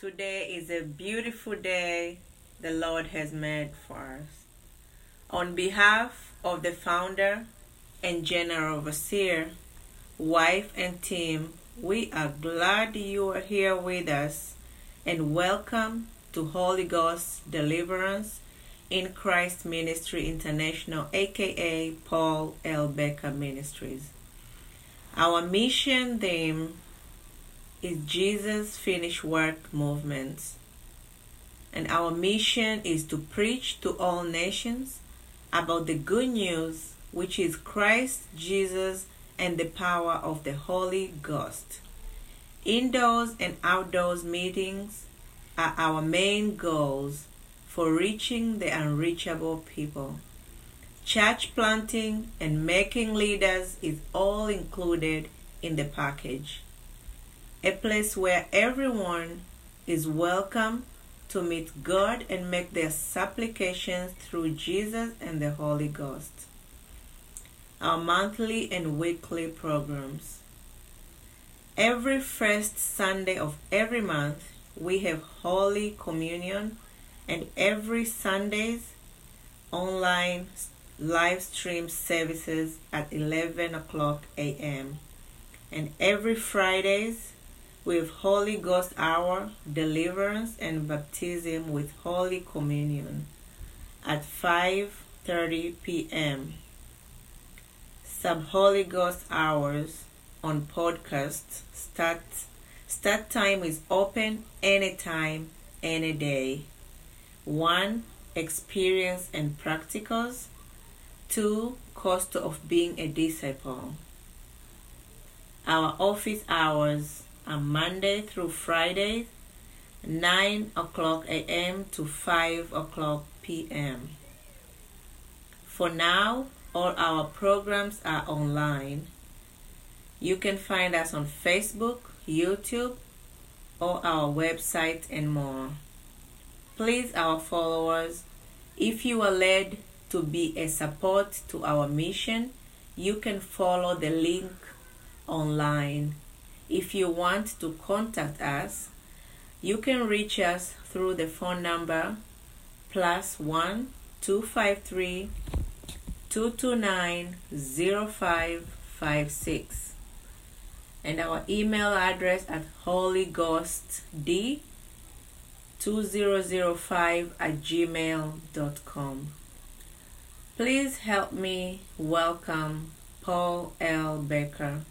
Today is a beautiful day the Lord has made for us. On behalf of the founder and general overseer, wife, and team, we are glad you are here with us and welcome to Holy Ghost Deliverance in Christ Ministry International, aka Paul L. Baker Ministries. Our mission theme is Jesus' finished work movement. And our mission is to preach to all nations about the good news, which is Christ Jesus and the power of the Holy Ghost. Indoors and outdoors meetings are our main goals for reaching the unreachable people. Church planting and making leaders is all included in the package. A place where everyone is welcome to meet God and make their supplications through Jesus and the Holy Ghost. Our monthly and weekly programs. Every first Sunday of every month, we have Holy Communion, and every Sundays, online live stream services at 11 o'clock a.m. And every Fridays, with Holy Ghost hour, deliverance, and baptism with Holy Communion at 5:30 p.m. Sub Holy Ghost hours on podcast start start time is open anytime any day. 1 experience and practicals. 2 cost of being a disciple. Our office hours Monday through Friday, 9 o'clock a.m. to 5 o'clock p.m. For now, all our programs are online. You can find us on Facebook, YouTube, or our website and more. Please, our followers, if you are led to be a support to our mission, you can follow the link online. If you want to contact us, you can reach us through the phone number plus one two five three two two nine zero five five six and our email address at holyghostd 2005 at gmail.com. Please help me welcome Paul L. Baker.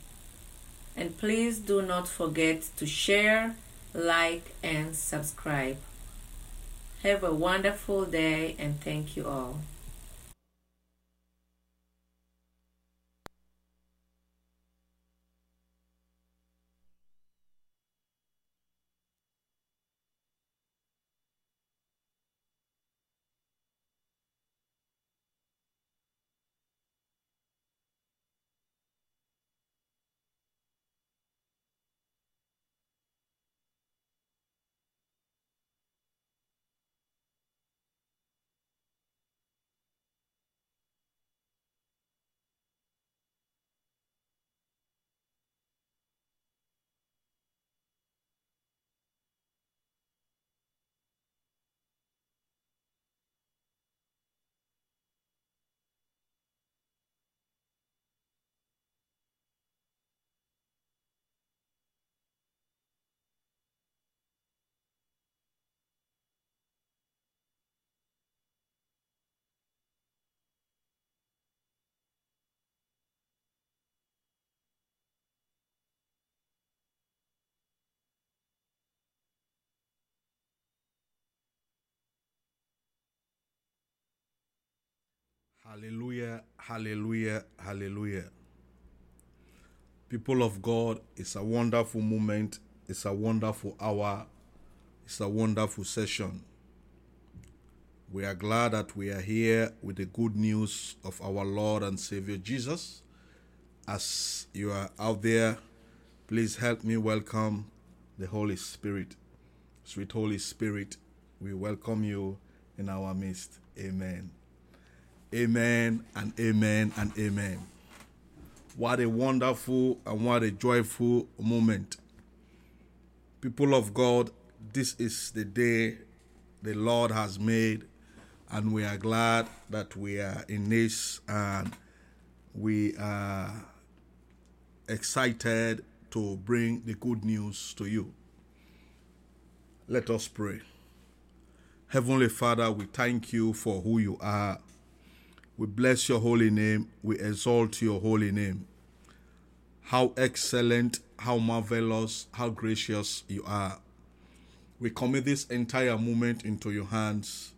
And please do not forget to share, like, and subscribe. Have a wonderful day and thank you all. Hallelujah, hallelujah, hallelujah. People of God, it's a wonderful moment. It's a wonderful hour. It's a wonderful session. We are glad that we are here with the good news of our Lord and Savior Jesus. As you are out there, please help me welcome the Holy Spirit. Sweet Holy Spirit, we welcome you in our midst. Amen. Amen and amen and amen. What a wonderful and what a joyful moment. People of God, this is the day the Lord has made, and we are glad that we are in this and we are excited to bring the good news to you. Let us pray. Heavenly Father, we thank you for who you are. We bless your holy name. We exalt your holy name. How excellent, how marvelous, how gracious you are. We commit this entire moment into your hands.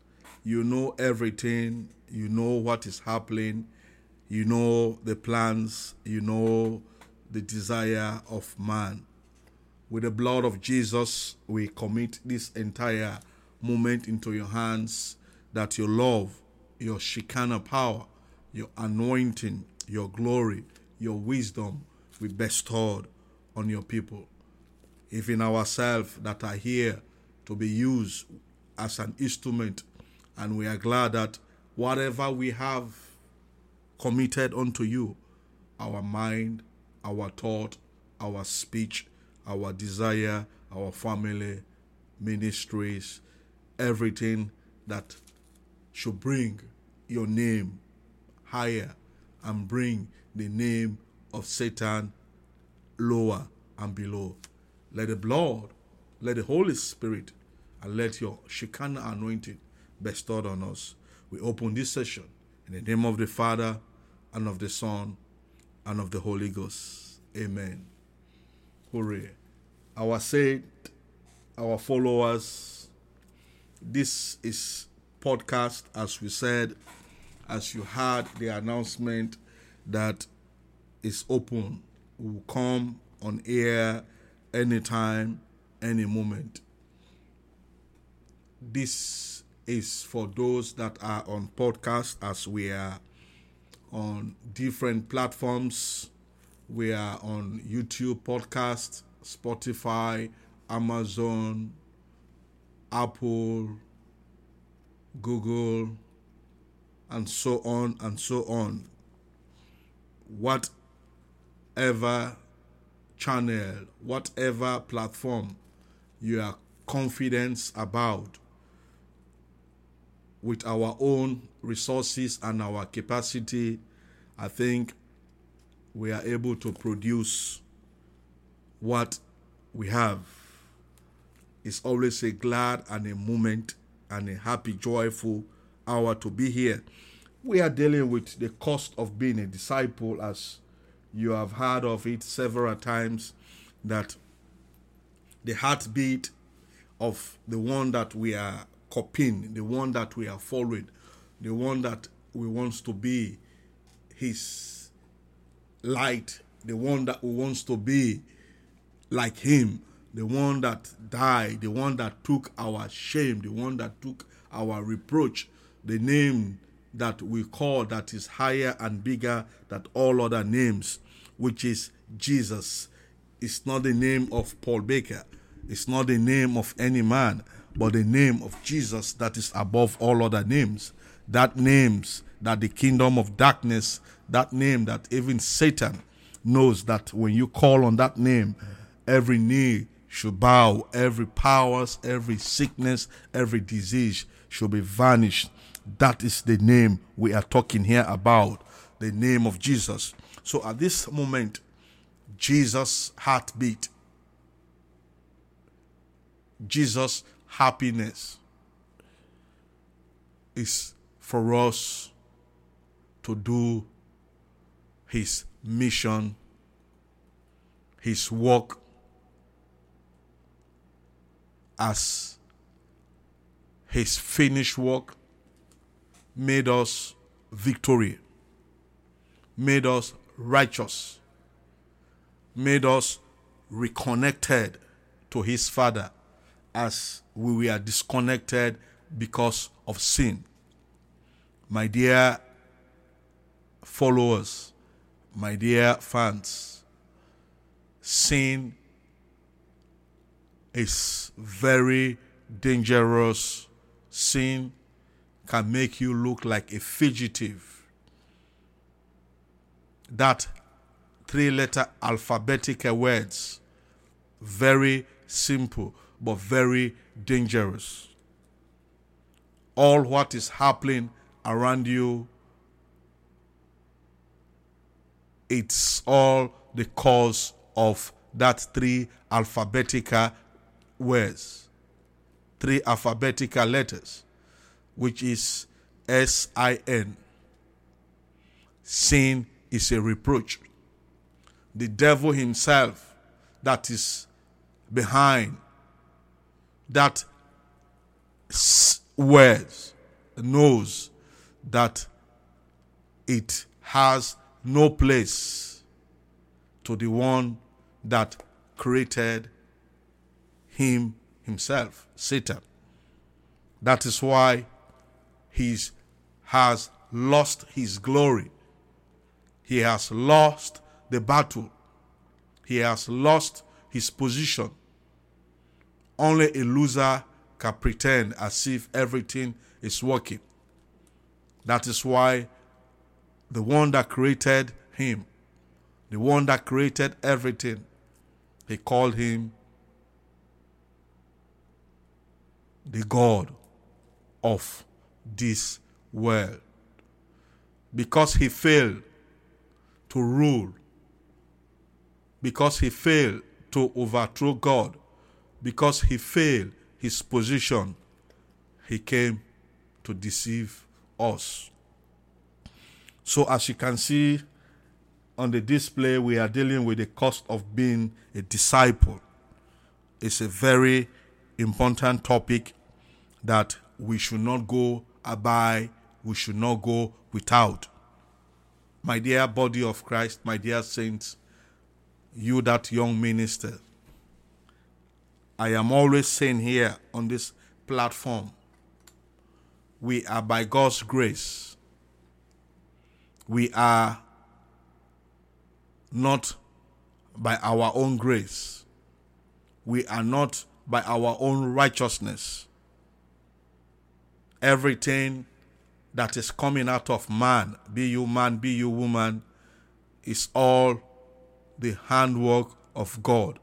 You know everything. You know what is happening. You know the plans. You know the desire of man. With the blood of Jesus, we commit this entire moment into your hands that your love, your Shekinah power, your anointing, your glory, your wisdom be bestowed on your people. Even ourselves that are here to be used as an instrument, and we are glad that whatever we have committed unto you, our mind, our thought, our speech, our desire, our family, ministries, everything that should bring your name higher and bring the name of Satan lower and below. Let the blood, let the Holy Spirit, and let your Shekinah anointing bestowed on us. We open this session in the name of the Father and of the Son and of the Holy Ghost. Amen. Hooray. Our saint, our followers, this is podcast, as we said, as you heard the announcement that is open, will come on air anytime, any moment. This is for those that are on podcast, as we are on different platforms. We are on YouTube podcast, Spotify, Amazon, Apple, Google, and so on and so on. Whatever channel, whatever platform you are confident about, with our own resources and our capacity, I think we are able to produce what we have. It's always a glad and a moment and a happy, joyful hour to be here. We are dealing with the cost of being a disciple, as you have heard of it several times, that the heartbeat of the one that we are copying, the one that we are following, the one that we want to be his light, the one that we wants to be like him, the one that died, the one that took our shame, the one that took our reproach, the name that we call that is higher and bigger than all other names, which is Jesus. It's not the name of Paul Baker. It's not the name of any man, but the name of Jesus that is above all other names. That names that the kingdom of darkness, that name that even Satan knows that when you call on that name, every knee should bow, every powers, every sickness, every disease should be vanished. That is the name we are talking here about, the name of Jesus. So at this moment, Jesus' heartbeat, Jesus' happiness is for us to do his mission, his work as his finished work made us victorious, made us righteous, made us reconnected to his Father as we were disconnected because of sin. My dear followers, my dear fans, sin is very dangerous. Sin can make you look like a fugitive. That three letter alphabetic words, very simple, but very dangerous. All what is happening around you, it's all the cause of that three alphabetical words, three alphabetical letters, which is S I N. Sin is a reproach. The devil himself that is behind that words knows that it has no place to the one that created him himself, Satan. That is why he has lost his glory. He has lost the battle. He has lost his position. Only a loser can pretend as if everything is working. That is why the one that created him, the one that created everything, he called him the God of this world. Because he failed to rule, because he failed to overthrow God, because he failed his position, he came to deceive us. So, as you can see on the display, we are dealing with the cost of being a disciple. It's a very important topic that we should not go by, we should not go without. My dear body of Christ, my dear saints, you that young minister, I am always saying here on this platform, we are by God's grace. We are not by our own grace. We are not by our own righteousness. Everything that is coming out of man, be you man, be you woman, is all the handwork of God.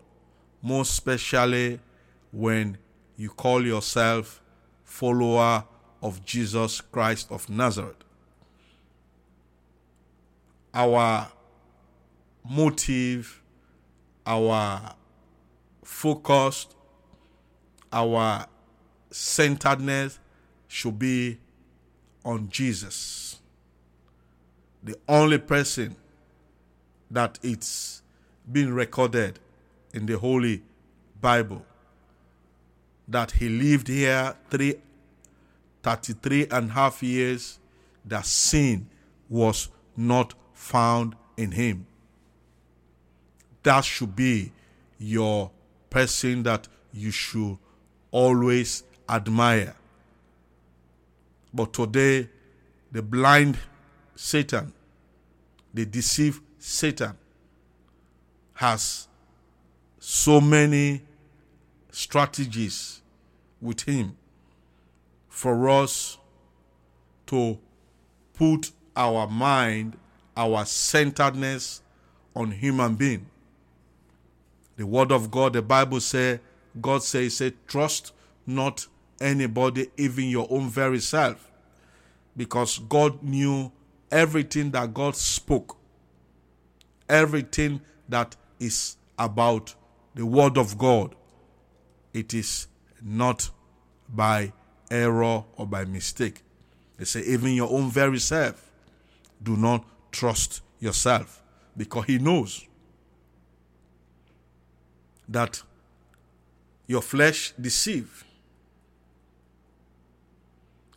Most especially when you call yourself follower of Jesus Christ of Nazareth. Our motive, our focus, our centeredness should be on Jesus. The only person that it's been recorded in the Holy Bible that he lived here three, 33 and a half years, that sin was not found in him. That should be your person that you should always admire. But today, the blind Satan, the deceived Satan, has so many strategies with him for us to put our mind, our centeredness on human being. The word of God, the Bible says, God says, say, trust not anybody, even your own very self. Because God knew everything that God spoke, everything that is about the word of God. It is not by error or by mistake. They say, even your own very self, do not trust yourself because He knows that your flesh deceive.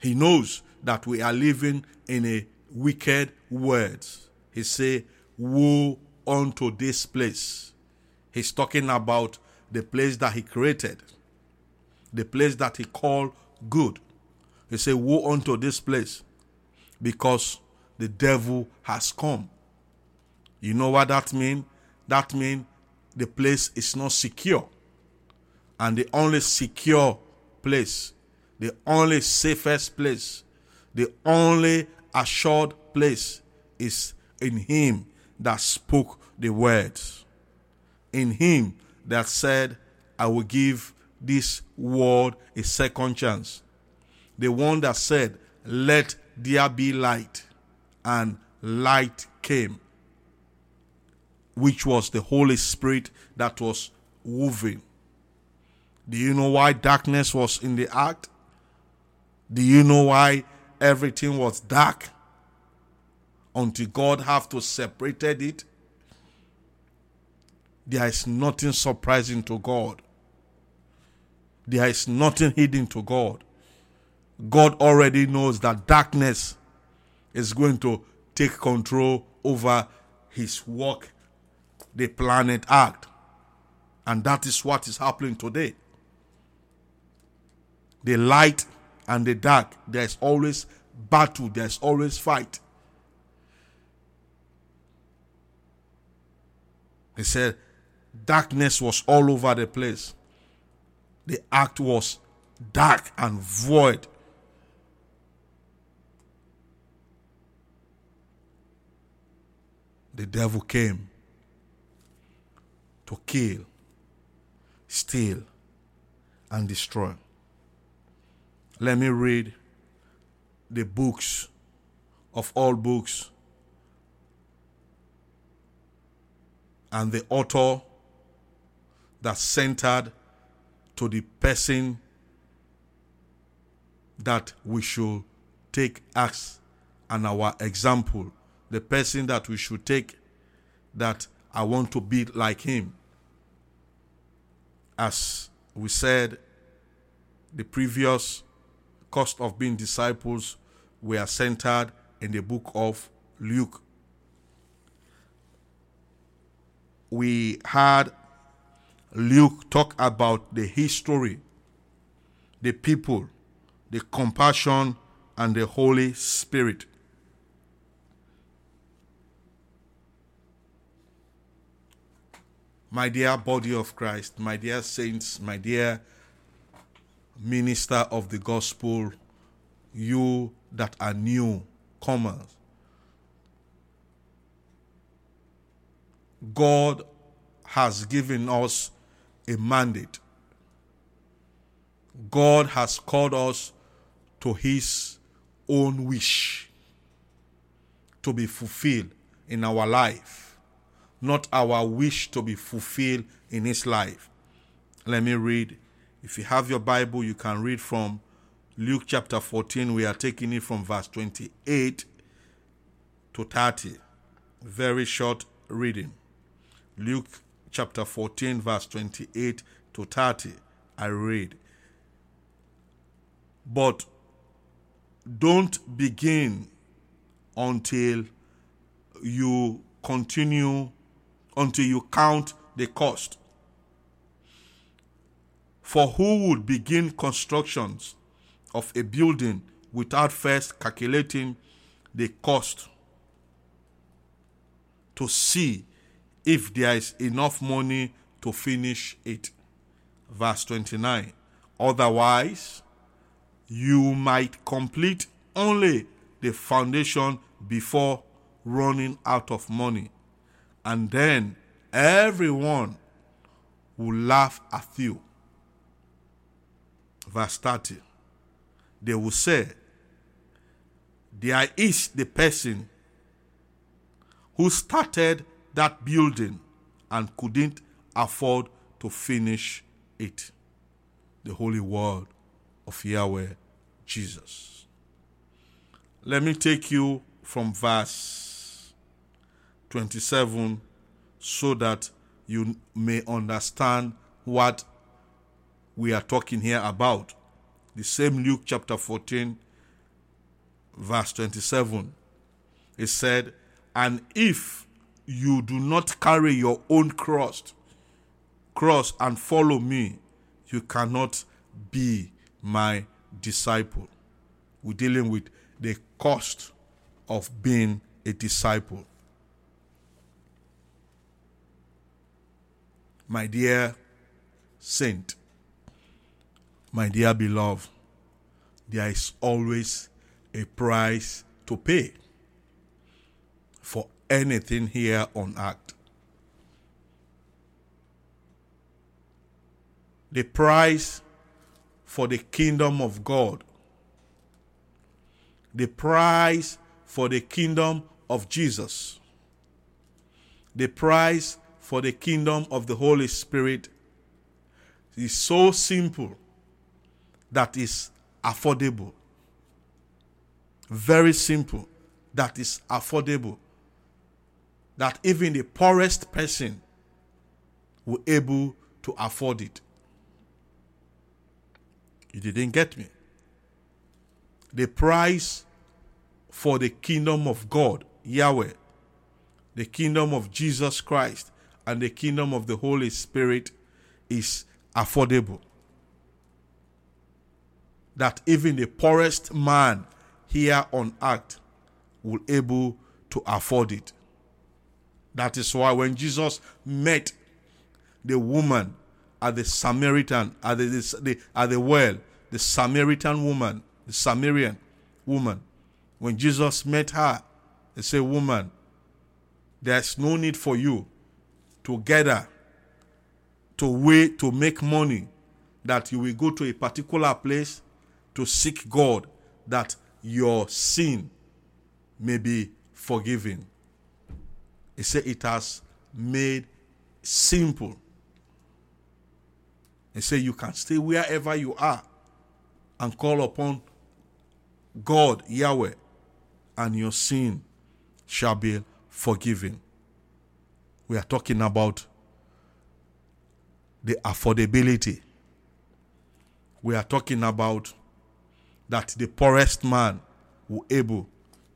He knows that we are living in a wicked world. He say, "Woe unto this place." He's talking about the place that he created, the place that he called good. He say, "Woe unto this place," because the devil has come. You know what that means? That means the place is not secure. And the only secure place, the only safest place, the only assured place is in Him that spoke the words. In Him that said, I will give this world a second chance. The one that said, Let there be light, and light came, which was the Holy Spirit that was moving. Do you know why darkness was in the act? Do you know why everything was dark? Until God have to separated it. There is nothing surprising to God. There is nothing hidden to God. God already knows that darkness is going to take control over his work, the planet Earth. And that is what is happening today. The light and the dark, there's always battle, there's always fight. He said, darkness was all over the place. The act was dark and void. The devil came to kill, steal, and destroy. Let me read the books of all books and the author that centered to the person that we should take as and our example, the person that we should take that I want to be like him. As we said, the previous cost of being disciples were centered in the book of Luke. We had Luke talk about the history, the people, the compassion, and the Holy Spirit. My dear body of Christ, my dear saints, my dear minister of the gospel, you that are new comers. God has given us a mandate. God has called us to his own wish to be fulfilled in our life, not our wish to be fulfilled in his life. Let me read. If you have your Bible, you can read from Luke chapter 14. We are taking it from verse 28 to 30. Very short reading. Luke chapter 14, verse 28 to 30. I read. But don't begin until you continue, until you count the cost. For who would begin constructions of a building without first calculating the cost to see if there is enough money to finish it. Verse 29. Otherwise, you might complete only the foundation before running out of money. And then everyone will laugh at you. Verse 30. They will say, There is the person who started that building and couldn't afford to finish it. The holy word of Yahweh Jesus. Let me take you from verse 27 so that you may understand what we are talking here about. The same Luke chapter 14, verse 27. It said, And if you do not carry your own cross, cross and follow me, you cannot be my disciple. We're dealing with the cost of being a disciple. My dear saint, my dear beloved, there is always a price to pay for anything here on earth. the price for the kingdom of God, the price for the kingdom of Jesus, the price for the kingdom of the Holy Spirit. Is so simple that is affordable. Very simple that is affordable. That even the poorest person will able to afford it. You didn't get me. The price for the kingdom of God, Yahweh, the kingdom of Jesus Christ, and the kingdom of the Holy Spirit is affordable. That even the poorest man here on earth will able to afford it. That is why when Jesus met the woman at the Samaritan, at the, the, at the well, the Samaritan woman, the Samaritan woman, when Jesus met her, he said, Woman, there's no need for you to gather, to wait, to make money, that you will go to a particular place to seek God, that your sin may be forgiven. He said, It has made simple. He said, You can stay wherever you are and call upon God, Yahweh, and your sin shall be forgiven. We are talking about the affordability. We are talking about that the poorest man will able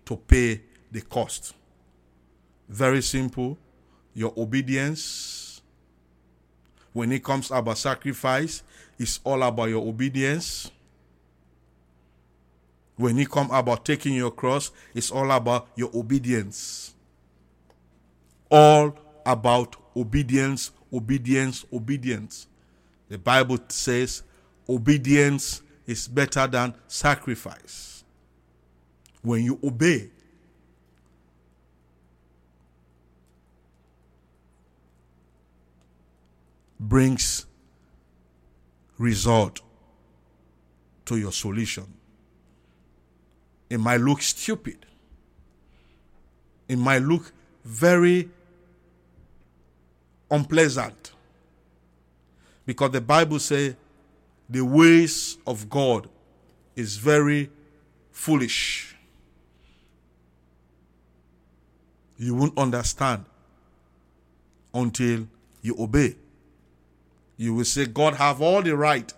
to pay the cost. Very simple. Your obedience. When it comes about sacrifice, it's all about your obedience. When it comes about taking your cross, it's all about your obedience. All about obedience, obedience, obedience. The Bible says obedience is better than sacrifice. When you obey, brings result to your solution. It might look stupid. It might look very unpleasant. Because the Bible says the ways of God is very foolish. You won't understand until you obey. You will say, God have all the right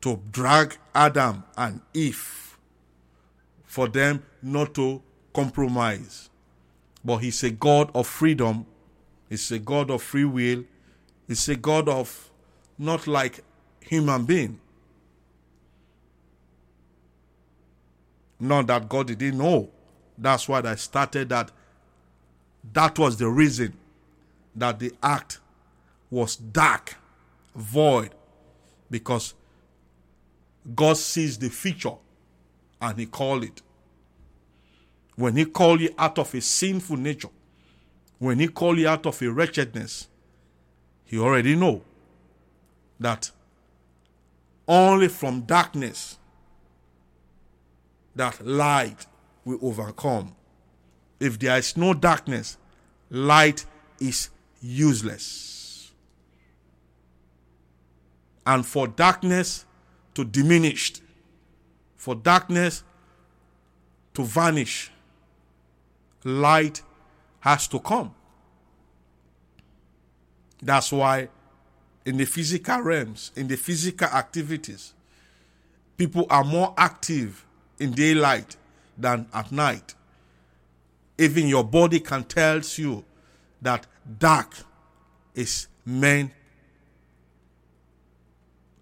to drag Adam and Eve for them not to compromise. But he's a God of freedom. He's a God of free will. He's a God of not like human being. Not that God didn't know. That's why I started that. That was the reason that the act was dark, void, because God sees the future and He called it. When He called you out of a sinful nature, when He called you out of a wretchedness, He already know that only from darkness that light will overcome. If there is no darkness, light is useless. And for darkness to diminish, for darkness to vanish, light has to come. That's why in the physical realms, in the physical activities, people are more active in daylight than at night. Even your body can tell you that dark is meant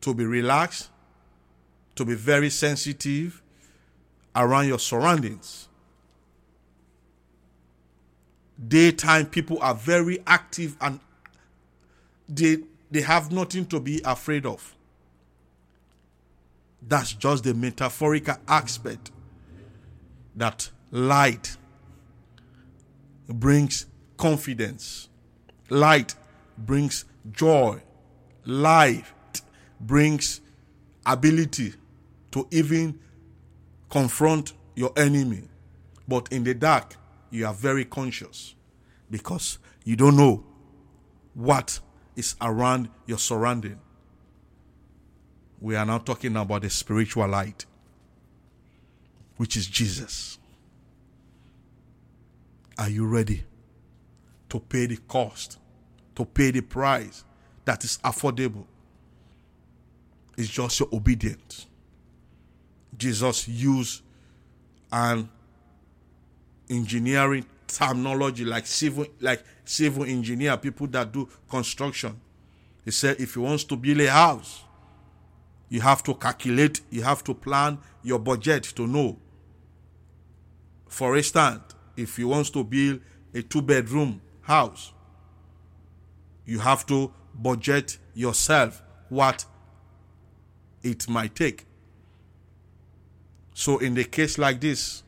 to be relaxed, to be very sensitive around your surroundings. Daytime people are very active and they they have nothing to be afraid of. That's just the metaphorical aspect that light brings confidence, light brings joy, light brings ability to even confront your enemy. But in the dark, you are very conscious because you don't know what is around your surrounding. We are now talking about the spiritual light, which is Jesus. Are you ready to pay the cost, to pay the price that is affordable? It's just your obedience. Jesus used an engineering terminology like civil like civil engineer, people that do construction. He said if he wants to build a house, you have to calculate, you have to plan your budget to know. For instance, if you want to build a two bedroom house, you have to budget yourself what it might take. So, in the case like this,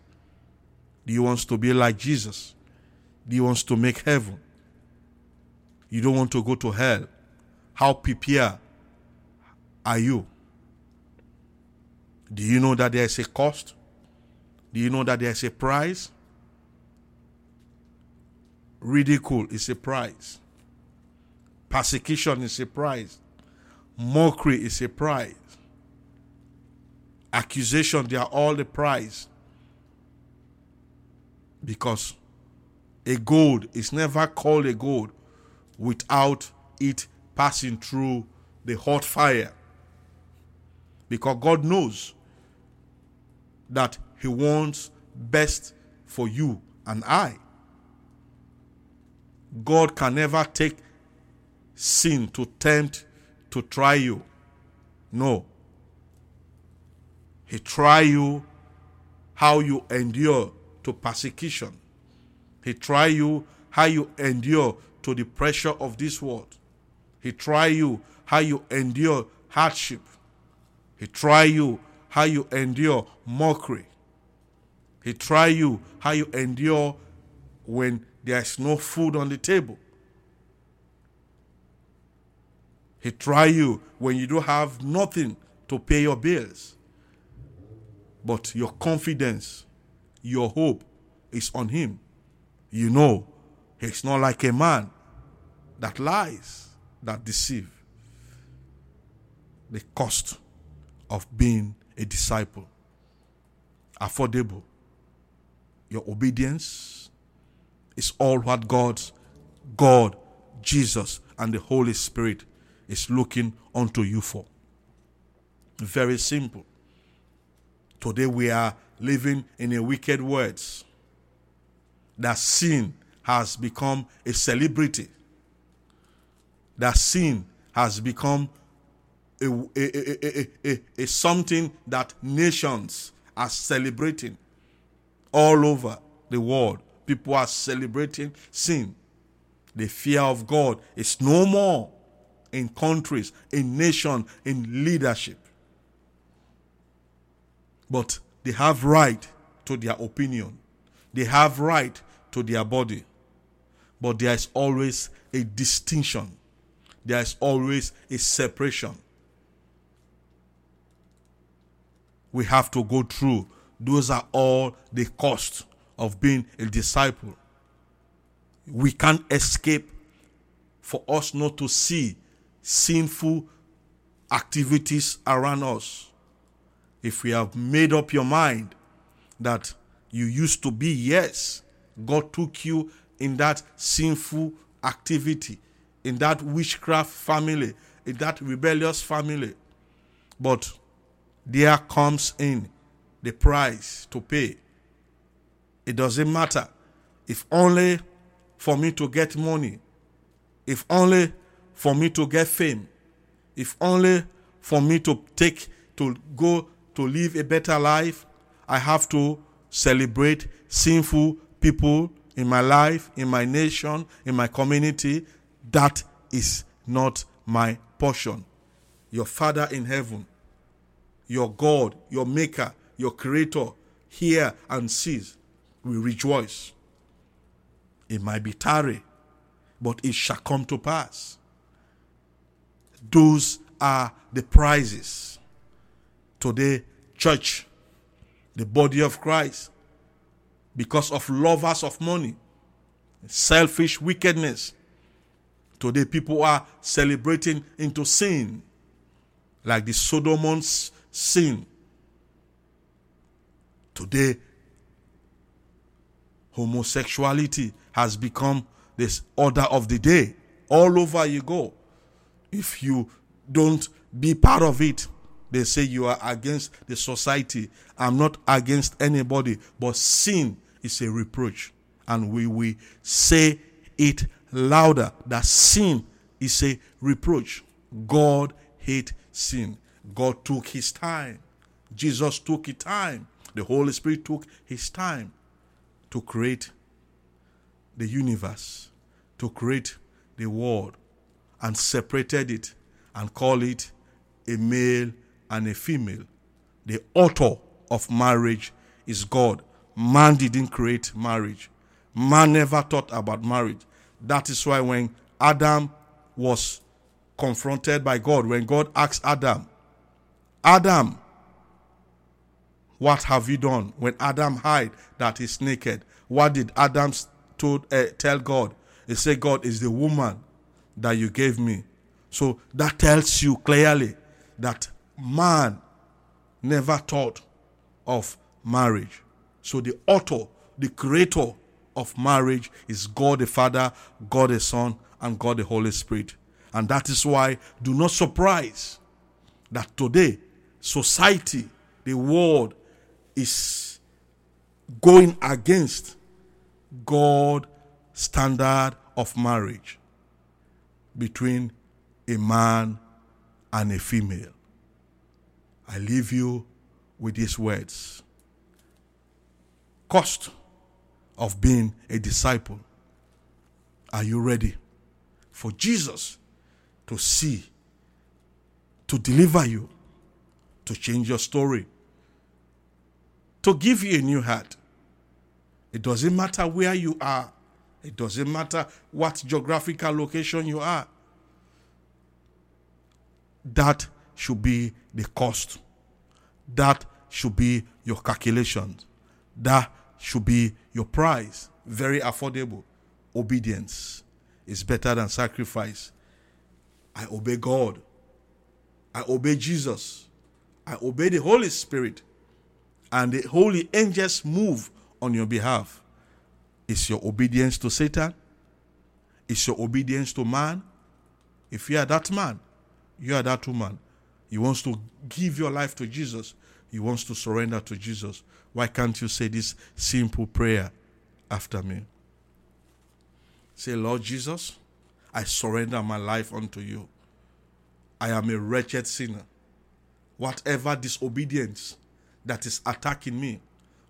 do you want to be like Jesus? Do you want to make heaven? You don't want to go to hell. How prepared are you? Do you know that there is a cost? Do you know that there is a price? Ridicule is a price. Persecution is a price. Mockery is a price. Accusation, they are all the price. Because a gold is never called a gold without it passing through the hot fire. Because God knows that He wants best for you and I. God can never take sin to tempt to try you. No. He try you how you endure to persecution. He try you how you endure to the pressure of this world. He try you how you endure hardship. He try you how you endure mockery. He try you how you endure when there's no food on the table. He try you when you don't have nothing to pay your bills. But your confidence, your hope is on him. You know, he's not like a man that lies, that deceive. The cost of being a disciple. Affordable. Your obedience is all what God's God, Jesus, and the Holy Spirit is looking unto you for. Very simple. Today we are living in a wicked world. That sin has become a celebrity. That sin has become a, a, a, a, a something that nations are celebrating all over the world. People are celebrating sin. The fear of God is no more in countries, in nations, in leadership. But they have right to their opinion. They have right to their body. But there is always a distinction. There is always a separation. We have to go through. Those are all the cost of being a disciple. We can't escape for us not to see sinful activities around us. If we have made up your mind that you used to be, yes, God took you in that sinful activity, in that witchcraft family, in that rebellious family. But there comes in the price to pay. It doesn't matter. If only for me to get money, if only for me to get fame, if only for me to take, to go to live a better life, I have to celebrate sinful people in my life, in my nation, in my community. That is not my portion. Your Father in heaven, your God, your Maker, your Creator, hear and sees, will rejoice. It might be tarry, but it shall come to pass. Those are the prizes. Today, church, the body of Christ, because of lovers of money, selfish wickedness, today people are celebrating into sin, like the Sodom's sin. Today, homosexuality has become this order of the day. All over you go. If you don't be part of it, they say you are against the society. I'm not against anybody, but sin is a reproach. And we will say it louder that sin is a reproach. God hate sin. God took his time. Jesus took his time. The Holy Spirit took his time to create the universe, to create the world, and separated it and call it a male and a female. The author of marriage is God. Man didn't create marriage. Man never thought about marriage. That is why when Adam was confronted by God, when God asked Adam, Adam, what have you done? When Adam hid that he's naked, what did Adam told, uh, tell God? He said, God is the woman that you gave me. So that tells you clearly that man never thought of marriage. So the author, the creator of marriage is God the Father, God the Son, and God the Holy Spirit. And that is why do not surprise that today society, the world is going against God standard of marriage between a man and a female. I leave you with these words. Cost of being a disciple. Are you ready for Jesus to see, to deliver you, to change your story, to give you a new heart? It doesn't matter where you are. It doesn't matter what geographical location you are. That should be the cost. That should be your calculations. That should be your price. Very affordable. Obedience is better than sacrifice. I obey God. I obey Jesus. I obey the Holy Spirit. And the holy angels move on your behalf. Is your obedience to Satan? Is your obedience to man? If you are that man, you are that woman. You wants to give your life to Jesus. He wants to surrender to Jesus. Why can't you say this simple prayer after me? Say, Lord Jesus, I surrender my life unto you. I am a wretched sinner. Whatever disobedience that is attacking me,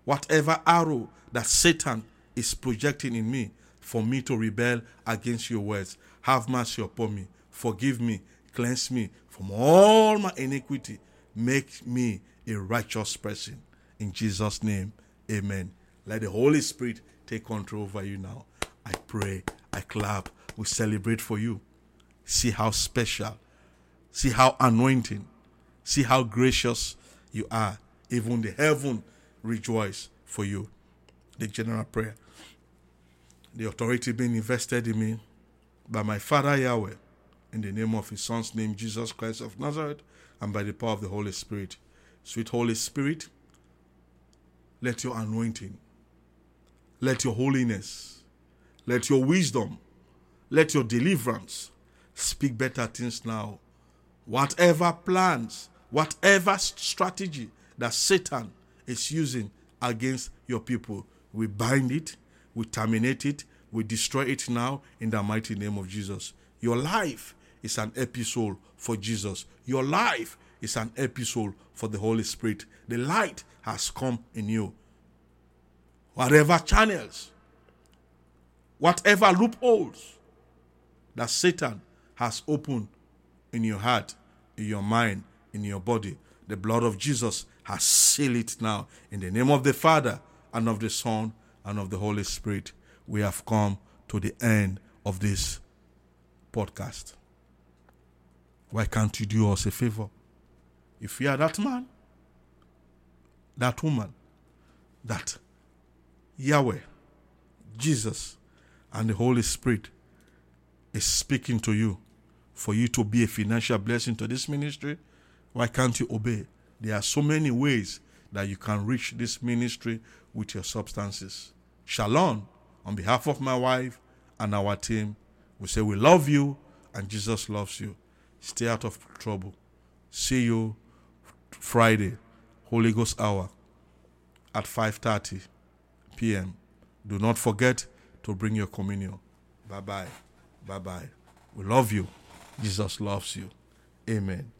whatever arrow that Satan is projecting in me for me to rebel against your words, have mercy upon me. Forgive me. Cleanse me from all my iniquity. Make me a righteous person. In Jesus' name, amen. Let the Holy Spirit take control over you now. I pray, I clap, we celebrate for you. See how special, see how anointing, see how gracious you are. Even the heaven rejoice for you. The general prayer. The authority being invested in me by my Father Yahweh, in the name of His Son's name, Jesus Christ of Nazareth, and by the power of the Holy Spirit. Sweet Holy Spirit, let your anointing, let your holiness, let your wisdom, let your deliverance speak better things now. Whatever plans, whatever strategy that Satan is using against your people, we bind it, we terminate it, we destroy it now in the mighty name of Jesus. Your life is an episode for Jesus. Your life is an episode for the Holy Spirit. The light has come in you. Whatever channels, whatever loopholes that Satan has opened in your heart, in your mind, in your body, the blood of Jesus has sealed it now. In the name of the Father, and of the Son, and of the Holy Spirit, we have come to the end of this podcast. Why can't you do us a favor? If you are that man, that woman, that Yahweh, Jesus, and the Holy Spirit is speaking to you for you to be a financial blessing to this ministry, why can't you obey? There are so many ways that you can reach this ministry with your substances. Shalom, on behalf of my wife and our team, we say we love you and Jesus loves you. Stay out of trouble. See you Friday, Holy Ghost hour at 5:30 p.m. Do not forget to bring your communion. Bye bye. Bye bye. We love you. Jesus loves you. Amen.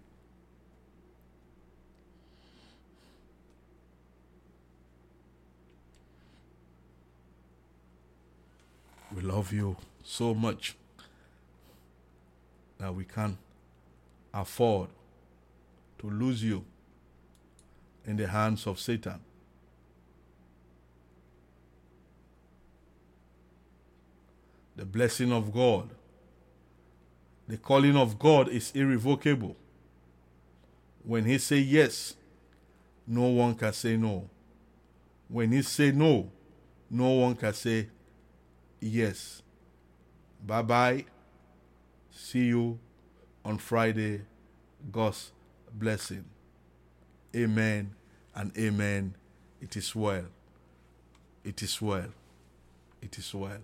We love you so much that we can afford to lose you in the hands of Satan. The blessing of God, the calling of God is irrevocable. When He say yes, no one can say no. When He say no, no one can say yes. Bye bye. See you on Friday. God's blessing. Amen and amen. It is well. It is well. It is well.